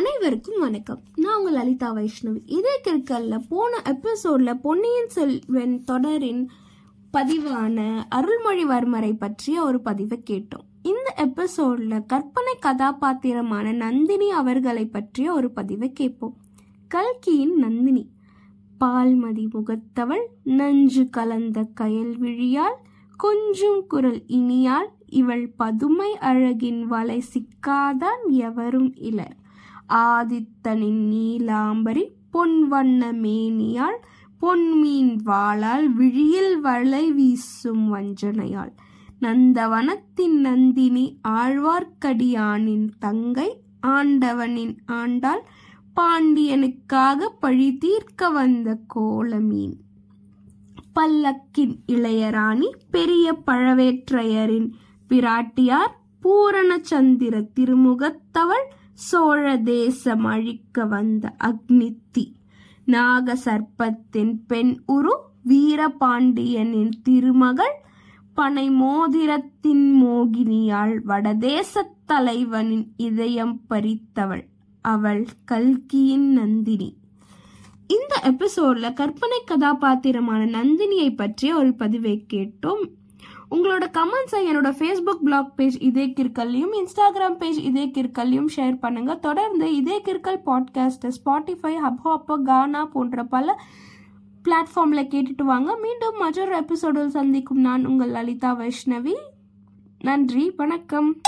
அனைவருக்கும் வணக்கம். நான் உங்கள் லலிதா வைஷ்ணவி. இதே கிற்கல்ல போன எபிசோட்ல பொன்னியின் செல்வன் தொடரின் பதிவான அருள்மொழிவர்மரை பற்றிய ஒரு பதிவை கேட்டோம். இந்த எபிசோட்ல கற்பனை கதாபாத்திரமான நந்தினி அவர்களை பற்றிய ஒரு பதிவை கேட்போம். கல்கியின் நந்தினி. பால்மதி முகத்தவள் நஞ்சு கலந்த கயல் விழியால் கொஞ்சும் குரல் இனியால் இவள் பதுமை அழகின் வலை சிக்காதான் எவரும் இலர். ஆதித்தனின் நீலாம்பரி பொன் வண்ண மேனியால் பொன்மீன் வாளால் விழியில் வளை வீசும் வஞ்சனையால் நந்தவனத்தின் நந்தினி ஆழ்வார்க்கடியானின் தங்கை ஆண்டவனின் ஆண்டாள் பாண்டியனுக்காக பழி தீர்க்க வந்த கோலமீன் பல்லக்கின் இளையராணி பெரிய பழவேற்றையரின் பிராட்டியார் பூரணச்சந்திர திருமுகத்தவள் சோழ தேசம் அழிக்க வந்த அக்னித்தி. நாக சர்ப்பத்தின் பெண் உரு வீரபாண்டியனின் திருமகள் பனை மோதிரத்தின் மோகினியாள் வடதேசத் தலைவனின் இதயம் பறித்தவள். அவள் கல்கியின் நந்தினி. இந்த எபிசோட்ல கற்பனை கதாபாத்திரமான நந்தினியை பற்றிய ஒரு பதிவை கேட்டோம். உங்களோட கமெண்ட்ஸை என்னோட ஃபேஸ்புக் பிளாக் பேஜ் இதே கிற்கல்லையும் இன்ஸ்டாகிராம் பேஜ் இதே கிற்கல்லையும் ஷேர் பண்ணுங்க. தொடர்ந்து இதே கிற்கல் பாட்காஸ்ட்டு ஸ்பாட்டிஃபை ஹப்ஹாப்பர் கானா போன்ற பல பிளாட்ஃபார்மில் கேட்டுட்டு வாங்க. மீண்டும் மற்றொரு எபிசோடில் சந்திக்கும் நான் உங்கள் லலிதா வைஷ்ணவி. நன்றி வணக்கம்.